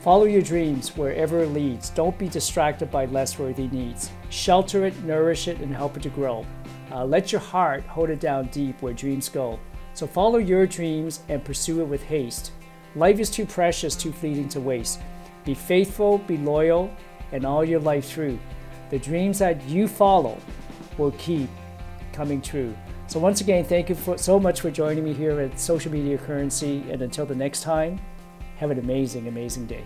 Follow your dreams wherever it leads. Don't be distracted by less worthy needs. Shelter it, nourish it, and help it to grow. Uh, let your heart hold it down deep where dreams go. So follow your dreams and pursue it with haste. Life is too precious, too fleeting to waste. Be faithful, be loyal, and all your life through. The dreams that you follow will keep coming true. So, once again, thank you for, so much for joining me here at Social Media Currency. And until the next time, have an amazing, amazing day.